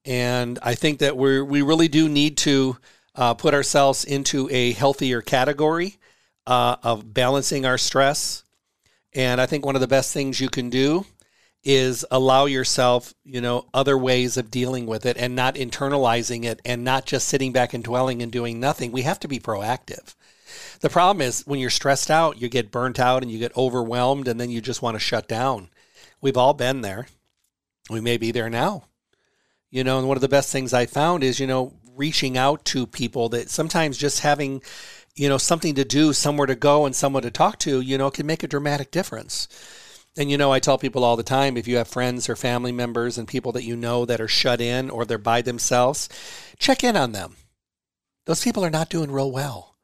And I think that we we really do need to uh, put ourselves into a healthier category uh, of balancing our stress. And I think one of the best things you can do is allow yourself, you know, other ways of dealing with it and not internalizing it and not just sitting back and dwelling and doing nothing. We have to be proactive. The problem is when you're stressed out, you get burnt out and you get overwhelmed and then you just want to shut down. We've all been there. We may be there now. You know, and one of the best things I found is, you know, reaching out to people that sometimes just having you know something to do somewhere to go and someone to talk to you know can make a dramatic difference. And you know i tell people all the time if you have friends or family members and people that you know that are shut in or they're by themselves check in on them. Those people are not doing real well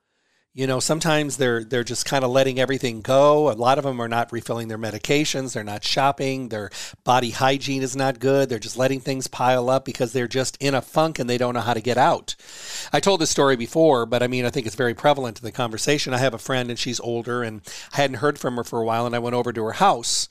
you know sometimes they're they're just kind of letting everything go. A lot of them are not refilling their medications. They're not shopping. Their body hygiene is not good. They're just letting things pile up because they're just in a funk and they don't know how to get out. I told this story before but i mean i think it's very prevalent in the conversation. I have a friend and she's older and i hadn't heard from her for a while and i went over to her house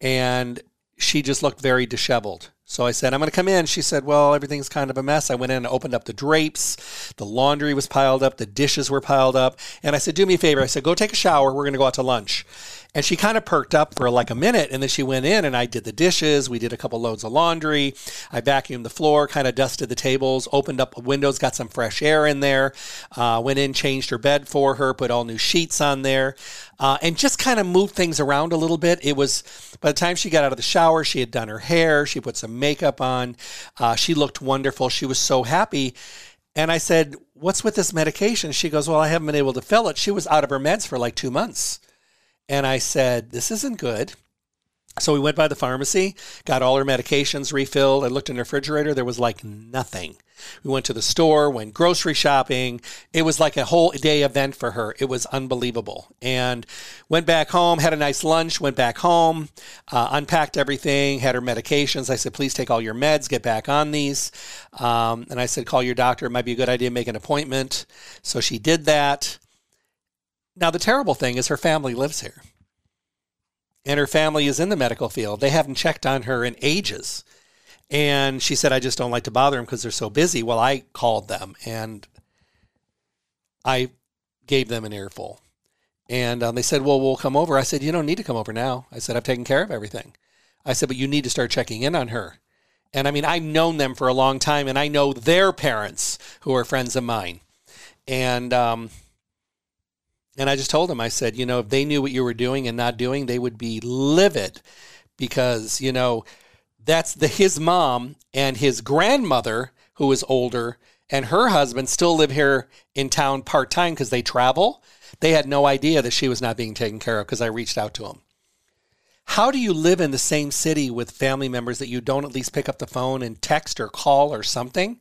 and she just looked very disheveled so I said, I'm going to come in. She said, Well, everything's kind of a mess. I went in and opened up the drapes. The laundry was piled up. The dishes were piled up. And I said, Do me a favor. I said, Go take a shower. We're going to go out to lunch. And she kind of perked up for like a minute. And then she went in and I did the dishes. We did a couple loads of laundry. I vacuumed the floor, kind of dusted the tables, opened up windows, got some fresh air in there. Uh, went in, changed her bed for her, put all new sheets on there, uh, and just kind of moved things around a little bit. It was, by the time she got out of the shower, she had done her hair, she put some makeup on. Uh, she looked wonderful. She was so happy. And I said, What's with this medication? She goes, Well, I haven't been able to fill it. She was out of her meds for like two months. And I said, This isn't good. So we went by the pharmacy, got all her medications refilled. I looked in the refrigerator, there was like nothing. We went to the store, went grocery shopping. It was like a whole day event for her. It was unbelievable. And went back home, had a nice lunch, went back home, uh, unpacked everything, had her medications. I said, please take all your meds, get back on these. Um, and I said, call your doctor. It might be a good idea to make an appointment. So she did that. Now, the terrible thing is her family lives here and her family is in the medical field. They haven't checked on her in ages. And she said, I just don't like to bother them because they're so busy. Well, I called them and I gave them an earful. And um, they said, Well, we'll come over. I said, You don't need to come over now. I said, I've taken care of everything. I said, But you need to start checking in on her. And I mean, I've known them for a long time and I know their parents who are friends of mine. And um, and I just told him, I said, you know, if they knew what you were doing and not doing, they would be livid because, you know, that's the his mom and his grandmother who is older and her husband still live here in town part-time because they travel. They had no idea that she was not being taken care of because I reached out to them. How do you live in the same city with family members that you don't at least pick up the phone and text or call or something?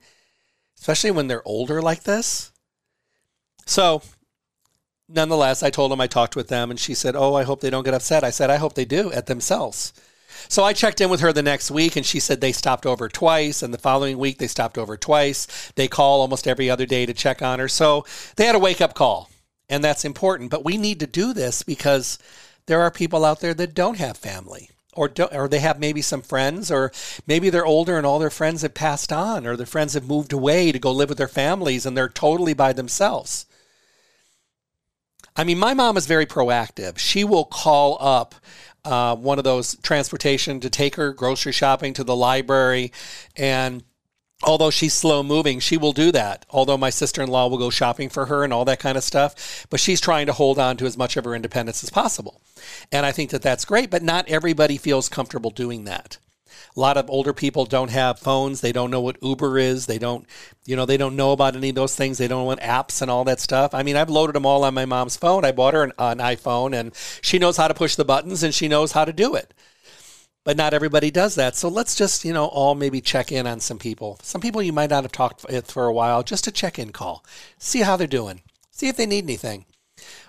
Especially when they're older like this. So nonetheless, I told him I talked with them, and she said, "Oh, I hope they don't get upset." I said, "I hope they do at themselves." So I checked in with her the next week, and she said they stopped over twice, and the following week they stopped over twice. They call almost every other day to check on her, so they had a wake up call, and that's important. But we need to do this because there are people out there that don't have family. Or, or they have maybe some friends, or maybe they're older and all their friends have passed on, or their friends have moved away to go live with their families and they're totally by themselves. I mean, my mom is very proactive. She will call up uh, one of those transportation to take her grocery shopping to the library. And although she's slow moving, she will do that. Although my sister in law will go shopping for her and all that kind of stuff. But she's trying to hold on to as much of her independence as possible. And I think that that's great, but not everybody feels comfortable doing that. A lot of older people don't have phones. They don't know what Uber is. They don't, you know, they don't know about any of those things. They don't what apps and all that stuff. I mean, I've loaded them all on my mom's phone. I bought her an, an iPhone and she knows how to push the buttons and she knows how to do it. But not everybody does that. So let's just, you know, all maybe check in on some people. Some people you might not have talked with eh, for a while, just a check in call. See how they're doing. See if they need anything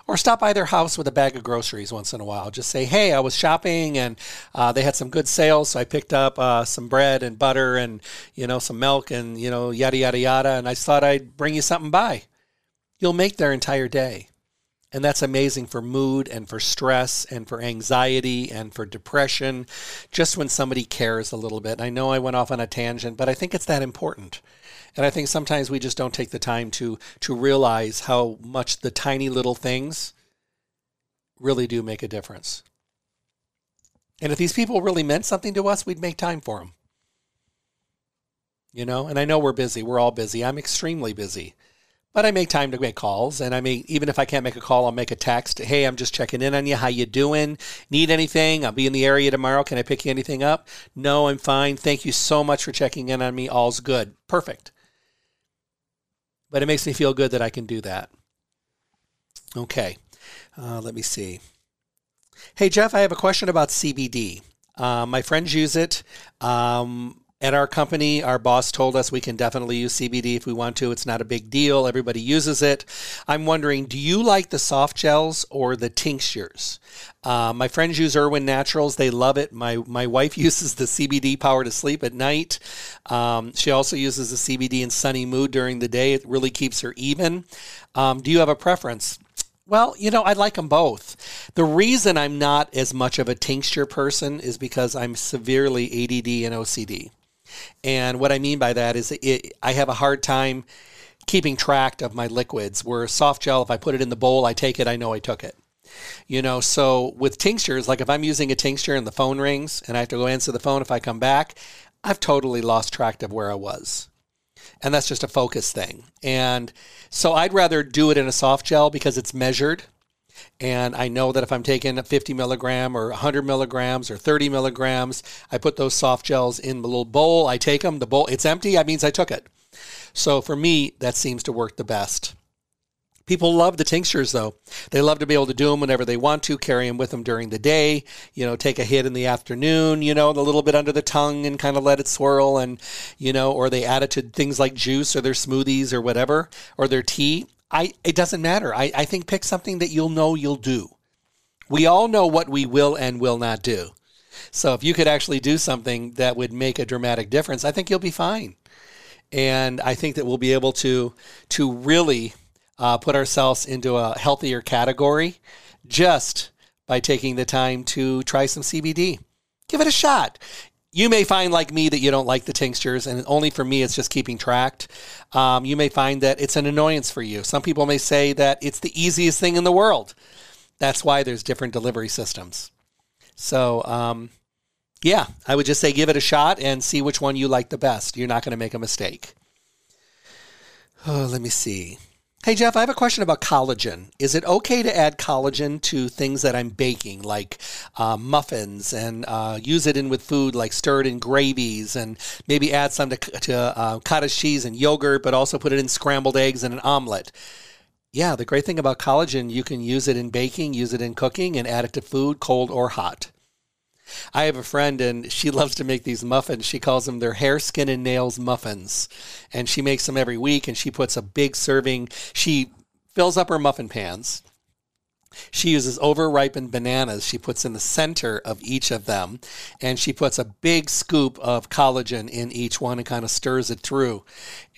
or stop by their house with a bag of groceries once in a while. Just say, hey, I was shopping and uh, they had some good sales, so I picked up uh, some bread and butter and you know some milk and you know yada yada yada, and I thought I'd bring you something by. You'll make their entire day. And that's amazing for mood and for stress and for anxiety and for depression, just when somebody cares a little bit. I know I went off on a tangent, but I think it's that important. And I think sometimes we just don't take the time to to realize how much the tiny little things really do make a difference. And if these people really meant something to us, we'd make time for them. You know, and I know we're busy. We're all busy. I'm extremely busy. But I make time to make calls, and I may even if I can't make a call, I'll make a text. Hey, I'm just checking in on you. How you doing? Need anything? I'll be in the area tomorrow. Can I pick you anything up? No, I'm fine. Thank you so much for checking in on me. All's good. Perfect but it makes me feel good that I can do that. Okay, uh, let me see. Hey, Jeff, I have a question about CBD. Uh, my friends use it. Um, at our company, our boss told us we can definitely use CBD if we want to. It's not a big deal. Everybody uses it. I'm wondering, do you like the soft gels or the tinctures? Uh, my friends use Irwin Naturals. They love it. My my wife uses the CBD power to sleep at night. Um, she also uses the CBD in Sunny Mood during the day. It really keeps her even. Um, do you have a preference? Well, you know, I like them both. The reason I'm not as much of a tincture person is because I'm severely ADD and OCD. And what I mean by that is it, I have a hard time keeping track of my liquids. Where soft gel, if I put it in the bowl, I take it, I know I took it. You know, so with tinctures, like if I'm using a tincture and the phone rings and I have to go answer the phone if I come back, I've totally lost track of where I was. And that's just a focus thing. And so I'd rather do it in a soft gel because it's measured and I know that if I'm taking 50 milligram or 100 milligrams or 30 milligrams, I put those soft gels in the little bowl. I take them. The bowl, it's empty. That means I took it. So for me, that seems to work the best. People love the tinctures though. They love to be able to do them whenever they want to, carry them with them during the day, you know, take a hit in the afternoon, you know, a little bit under the tongue and kind of let it swirl and, you know, or they add it to things like juice or their smoothies or whatever, or their tea. I, it doesn't matter. I, I think pick something that you'll know you'll do. We all know what we will and will not do. So if you could actually do something that would make a dramatic difference, I think you'll be fine. And I think that we'll be able to to really uh, put ourselves into a healthier category just by taking the time to try some CBD. Give it a shot. You may find, like me, that you don't like the tinctures, and only for me, it's just keeping tracked. Um, you may find that it's an annoyance for you. Some people may say that it's the easiest thing in the world. That's why there's different delivery systems. So, um, yeah, I would just say give it a shot and see which one you like the best. You're not going to make a mistake. Oh, let me see. Hey, Jeff, I have a question about collagen. Is it okay to add collagen to things that I'm baking, like uh, muffins, and uh, use it in with food, like stirred in gravies, and maybe add some to, to uh, cottage cheese and yogurt, but also put it in scrambled eggs and an omelet? Yeah, the great thing about collagen, you can use it in baking, use it in cooking, and add it to food, cold or hot. I have a friend and she loves to make these muffins. She calls them their hair, skin, and nails muffins. And she makes them every week and she puts a big serving. She fills up her muffin pans she uses over ripened bananas. She puts in the center of each of them, and she puts a big scoop of collagen in each one and kind of stirs it through.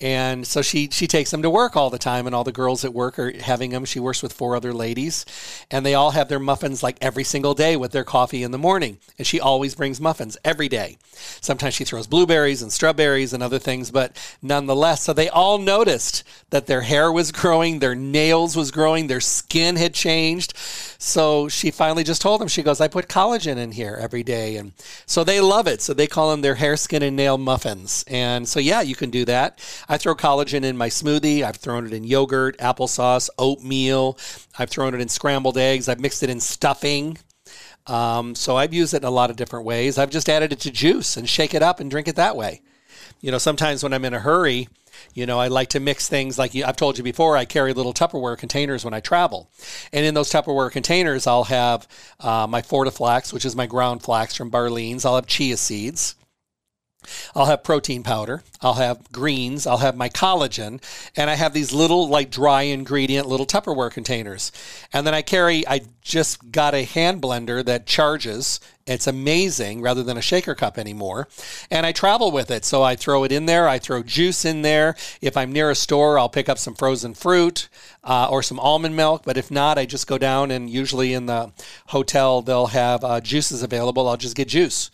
And so she she takes them to work all the time, and all the girls at work are having them. She works with four other ladies, and they all have their muffins like every single day with their coffee in the morning. And she always brings muffins every day. Sometimes she throws blueberries and strawberries and other things, but nonetheless, so they all noticed that their hair was growing, their nails was growing, their skin had changed. So she finally just told them, she goes, I put collagen in here every day. And so they love it. So they call them their hair, skin, and nail muffins. And so, yeah, you can do that. I throw collagen in my smoothie. I've thrown it in yogurt, applesauce, oatmeal. I've thrown it in scrambled eggs. I've mixed it in stuffing. Um, so I've used it in a lot of different ways. I've just added it to juice and shake it up and drink it that way. You know, sometimes when I'm in a hurry, you know, I like to mix things like I've told you before, I carry little Tupperware containers when I travel. And in those Tupperware containers, I'll have uh, my Fortiflax, which is my ground flax from Barlean's. I'll have chia seeds. I'll have protein powder. I'll have greens. I'll have my collagen. And I have these little, like, dry ingredient little Tupperware containers. And then I carry, I just got a hand blender that charges. It's amazing rather than a shaker cup anymore. And I travel with it. So I throw it in there. I throw juice in there. If I'm near a store, I'll pick up some frozen fruit uh, or some almond milk. But if not, I just go down and usually in the hotel, they'll have uh, juices available. I'll just get juice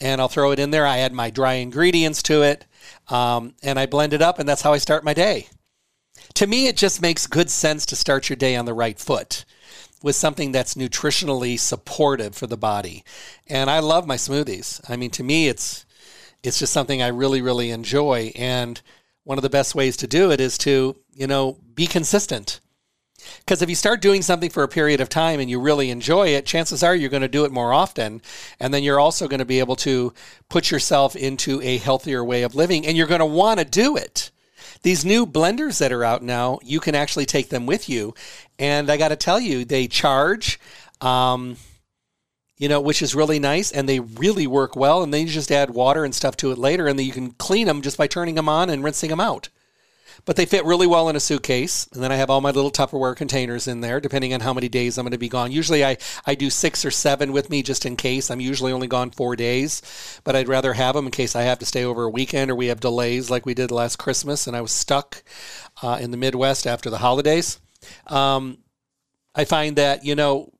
and I'll throw it in there. I add my dry ingredients to it, um, and I blend it up, and that's how I start my day. To me, it just makes good sense to start your day on the right foot with something that's nutritionally supportive for the body. And I love my smoothies. I mean, to me, it's it's just something I really, really enjoy. And one of the best ways to do it is to, you know, be consistent. Because if you start doing something for a period of time and you really enjoy it, chances are you're going to do it more often. And then you're also going to be able to put yourself into a healthier way of living and you're going to want to do it. These new blenders that are out now, you can actually take them with you. And I got to tell you, they charge. Um, you know, which is really nice, and they really work well. And then you just add water and stuff to it later, and then you can clean them just by turning them on and rinsing them out but they fit really well in a suitcase. And then I have all my little Tupperware containers in there, depending on how many days I'm going to be gone. Usually I, I do six or seven with me just in case. I'm usually only gone four days, but I'd rather have them in case I have to stay over a weekend or we have delays like we did last Christmas and I was stuck uh, in the Midwest after the holidays. Um, I find that, you know,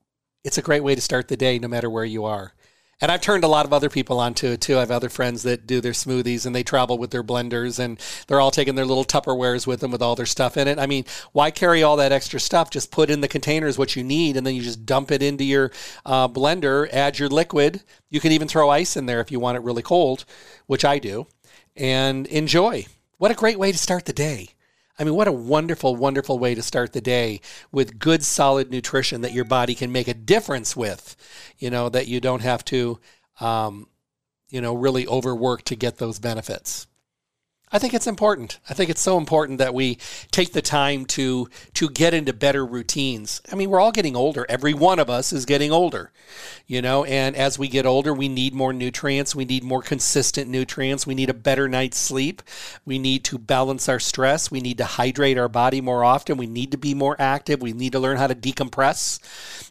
it's a great way to start the day no matter where you are. And I've turned a lot of other people onto it too. I have other friends that do their smoothies and they travel with their blenders and they're all taking their little Tupperwares with them with all their stuff in it. I mean, why carry all that extra stuff? Just put in the containers what you need and then you just dump it into your uh, blender, add your liquid. You can even throw ice in there if you want it really cold, which I do, and enjoy. What a great way to start the day. I mean, what a wonderful, wonderful way to start the day with good, solid nutrition that your body can make a difference with. You know, that you don't have to, um, you know, really overwork to get those benefits. I think it's important. I think it's so important that we take the time to to get into better routines. I mean, we're all getting older. Every one of us is getting older. You know, and as we get older, we need more nutrients, we need more consistent nutrients, we need a better night's sleep. We need to balance our stress, we need to hydrate our body more often, we need to be more active, we need to learn how to decompress.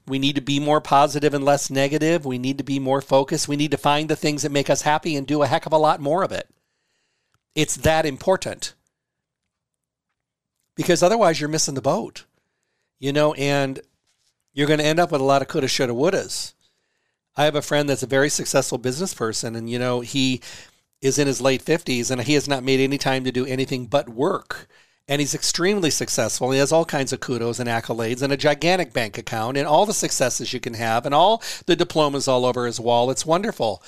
We need to be more positive and less negative. We need to be more focused. We need to find the things that make us happy and do a heck of a lot more of it. It's that important. Because otherwise, you're missing the boat, you know, and you're going to end up with a lot of coulda, shoulda, wouldas. I have a friend that's a very successful business person, and, you know, he is in his late 50s and he has not made any time to do anything but work. And he's extremely successful. He has all kinds of kudos and accolades and a gigantic bank account and all the successes you can have and all the diplomas all over his wall. It's wonderful.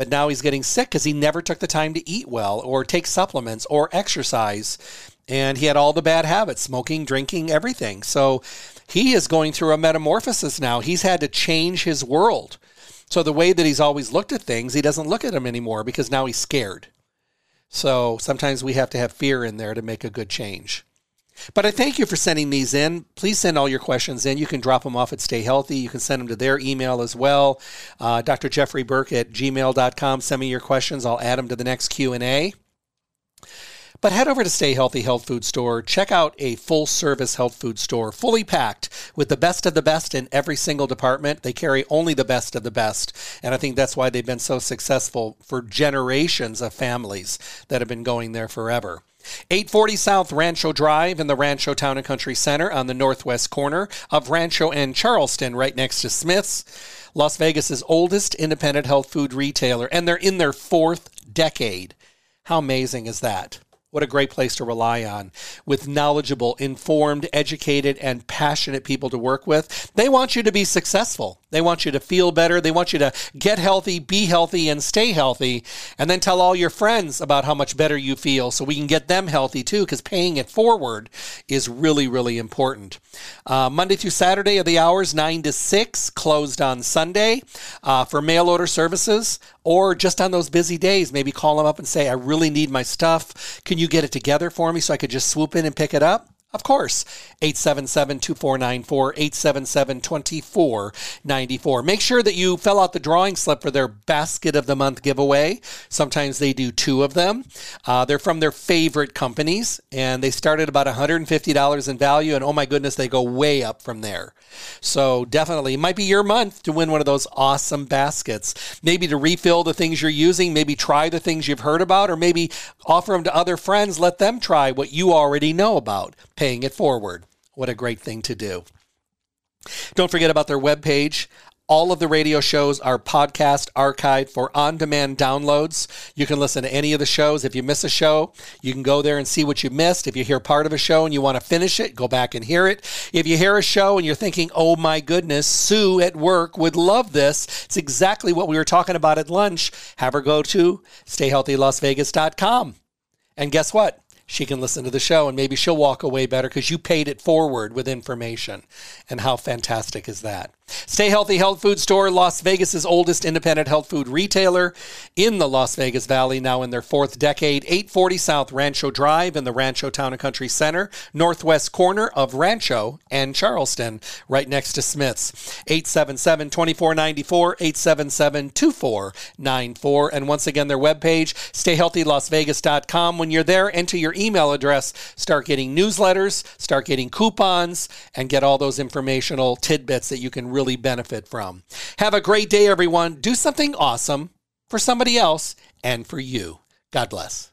But now he's getting sick because he never took the time to eat well or take supplements or exercise. And he had all the bad habits smoking, drinking, everything. So he is going through a metamorphosis now. He's had to change his world. So the way that he's always looked at things, he doesn't look at them anymore because now he's scared. So sometimes we have to have fear in there to make a good change. But I thank you for sending these in. Please send all your questions in. You can drop them off at Stay Healthy. You can send them to their email as well. Uh, Dr. Jeffrey Burke at gmail.com. Send me your questions. I'll add them to the next Q&A. But head over to Stay Healthy Health Food Store. Check out a full service health food store, fully packed with the best of the best in every single department. They carry only the best of the best. And I think that's why they've been so successful for generations of families that have been going there forever. 840 South Rancho Drive in the Rancho Town and Country Center on the northwest corner of Rancho and Charleston, right next to Smith's. Las Vegas's oldest independent health food retailer, and they're in their fourth decade. How amazing is that? What a great place to rely on with knowledgeable, informed, educated, and passionate people to work with. They want you to be successful. They want you to feel better. They want you to get healthy, be healthy, and stay healthy. And then tell all your friends about how much better you feel so we can get them healthy too, because paying it forward is really, really important. Uh, Monday through Saturday are the hours 9 to 6, closed on Sunday uh, for mail order services, or just on those busy days, maybe call them up and say, I really need my stuff. Can you get it together for me so I could just swoop in and pick it up? Of course, 877-2494, 877-2494. Make sure that you fill out the drawing slip for their basket of the month giveaway. Sometimes they do two of them. Uh, they're from their favorite companies, and they start at about $150 in value, and oh my goodness, they go way up from there. So definitely, it might be your month to win one of those awesome baskets. Maybe to refill the things you're using, maybe try the things you've heard about, or maybe offer them to other friends, let them try what you already know about paying it forward. What a great thing to do. Don't forget about their webpage. All of the radio shows are podcast archived for on demand downloads. You can listen to any of the shows. If you miss a show, you can go there and see what you missed. If you hear part of a show and you want to finish it, go back and hear it. If you hear a show and you're thinking, oh my goodness, Sue at work would love this, it's exactly what we were talking about at lunch. Have her go to stayhealthylasvegas.com. And guess what? she can listen to the show and maybe she'll walk away better because you paid it forward with information. And how fantastic is that? Stay Healthy Health Food Store, Las Vegas's oldest independent health food retailer in the Las Vegas Valley, now in their fourth decade. 840 South Rancho Drive in the Rancho Town and Country Center, northwest corner of Rancho and Charleston, right next to Smith's. 877 2494, 877 2494. And once again, their webpage, stayhealthylasvegas.com. When you're there, enter your email address, start getting newsletters, start getting coupons, and get all those informational tidbits that you can really really benefit from. Have a great day, everyone. Do something awesome for somebody else and for you. God bless.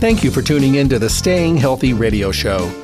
Thank you for tuning in to the Staying Healthy Radio Show.